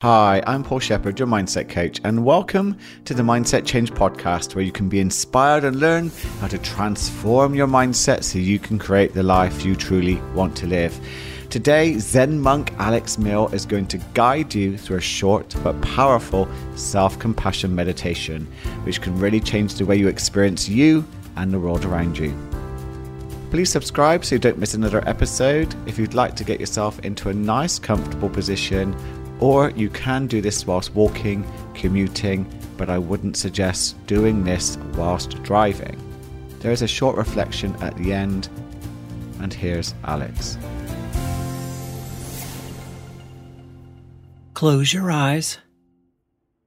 Hi, I'm Paul Sheppard, your mindset coach, and welcome to the Mindset Change podcast, where you can be inspired and learn how to transform your mindset so you can create the life you truly want to live. Today, Zen monk Alex Mill is going to guide you through a short but powerful self compassion meditation, which can really change the way you experience you and the world around you. Please subscribe so you don't miss another episode. If you'd like to get yourself into a nice, comfortable position, or you can do this whilst walking, commuting, but I wouldn't suggest doing this whilst driving. There is a short reflection at the end, and here's Alex. Close your eyes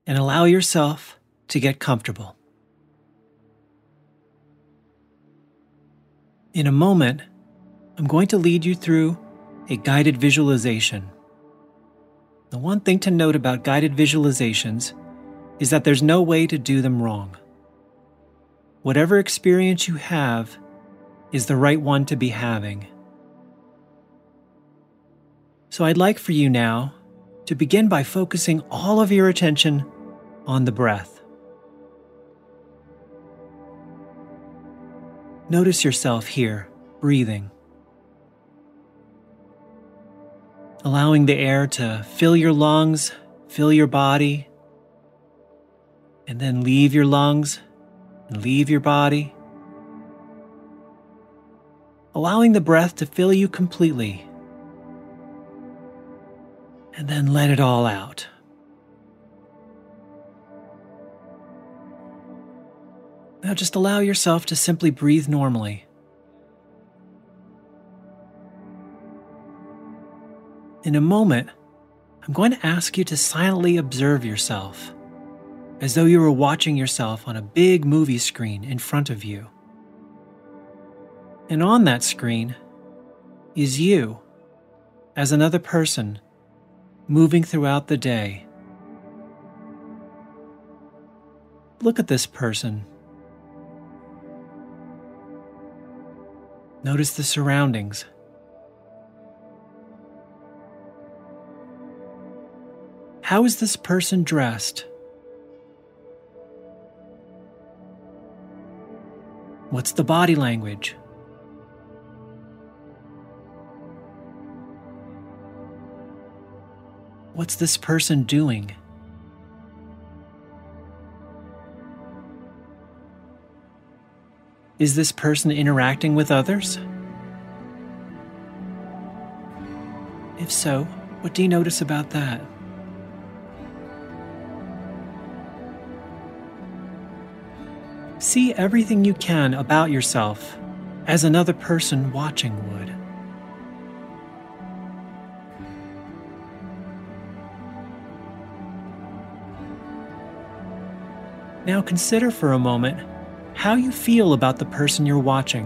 and allow yourself to get comfortable. In a moment, I'm going to lead you through a guided visualization. The one thing to note about guided visualizations is that there's no way to do them wrong. Whatever experience you have is the right one to be having. So I'd like for you now to begin by focusing all of your attention on the breath. Notice yourself here, breathing. Allowing the air to fill your lungs, fill your body, and then leave your lungs and leave your body. Allowing the breath to fill you completely, and then let it all out. Now just allow yourself to simply breathe normally. In a moment, I'm going to ask you to silently observe yourself, as though you were watching yourself on a big movie screen in front of you. And on that screen is you, as another person, moving throughout the day. Look at this person. Notice the surroundings. How is this person dressed? What's the body language? What's this person doing? Is this person interacting with others? If so, what do you notice about that? See everything you can about yourself as another person watching would. Now consider for a moment how you feel about the person you're watching.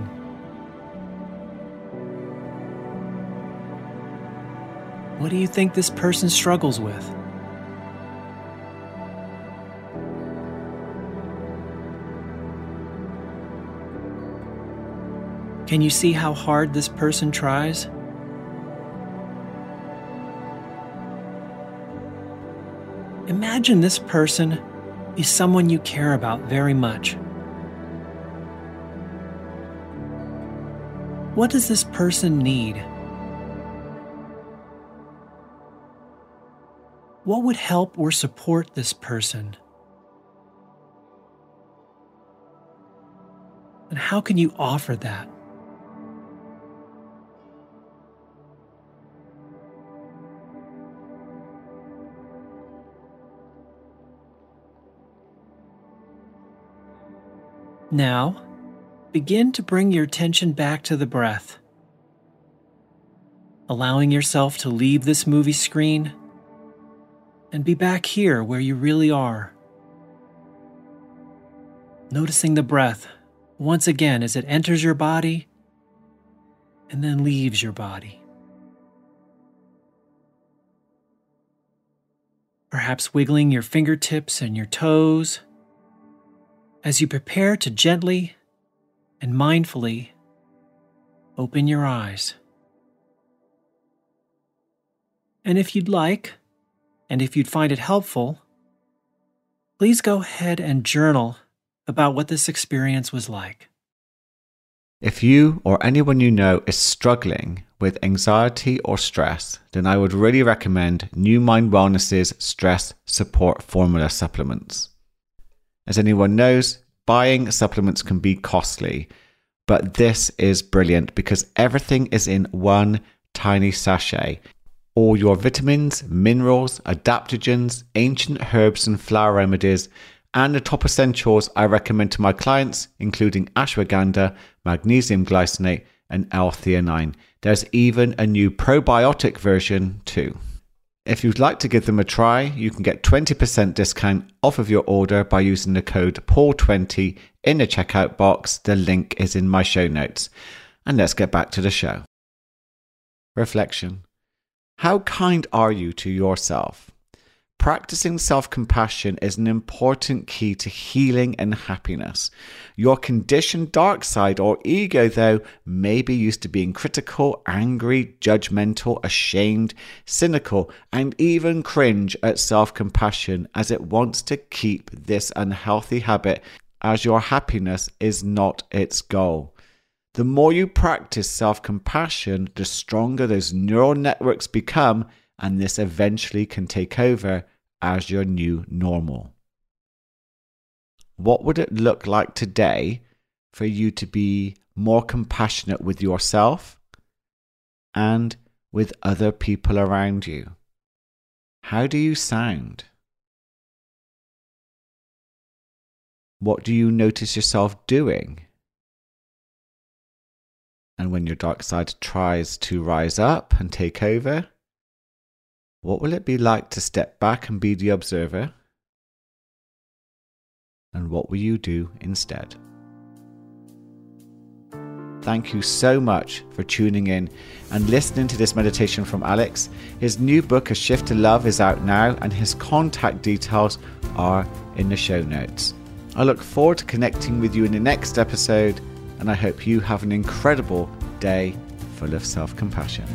What do you think this person struggles with? Can you see how hard this person tries? Imagine this person is someone you care about very much. What does this person need? What would help or support this person? And how can you offer that? Now, begin to bring your attention back to the breath, allowing yourself to leave this movie screen and be back here where you really are. Noticing the breath once again as it enters your body and then leaves your body. Perhaps wiggling your fingertips and your toes as you prepare to gently and mindfully open your eyes. And if you'd like, And if you'd find it helpful, please go ahead and journal about what this experience was like. If you or anyone you know is struggling with anxiety or stress, then I would really recommend NuMind Wellness's Stress Support Formula supplements. As anyone knows, buying supplements can be costly, but this is brilliant because everything is in one tiny sachet. All your vitamins, minerals, adaptogens, ancient herbs and flower remedies, and the top essentials I recommend to my clients, including ashwagandha, magnesium glycinate, and L-theanine. There's even a new probiotic version too. If you'd like to give them a try, you can get 20% discount off of your order by using the code PAUL20 in the checkout box. The link is in my show notes. And let's get back to the show. Reflection How kind are you to yourself? Practicing self compassion is an important key to healing and happiness. Your conditioned dark side or ego, though, may be used to being critical, angry, judgmental, ashamed, cynical, and even cringe at self compassion as it wants to keep this unhealthy habit as your happiness is not its goal. The more you practice self compassion, the stronger those neural networks become, and this eventually can take over as your new normal. What would it look like today for you to be more compassionate with yourself and with other people around you? How do you sound? What do you notice yourself doing? And when your dark side tries to rise up and take over, what will it be like to step back and be the observer? And what will you do instead? Thank you so much for tuning in and listening to this meditation from Alex. His new book, A Shift to Love, is out now, and his contact details are in the show notes. I look forward to connecting with you in the next episode, and I hope you have an incredible day full of self compassion.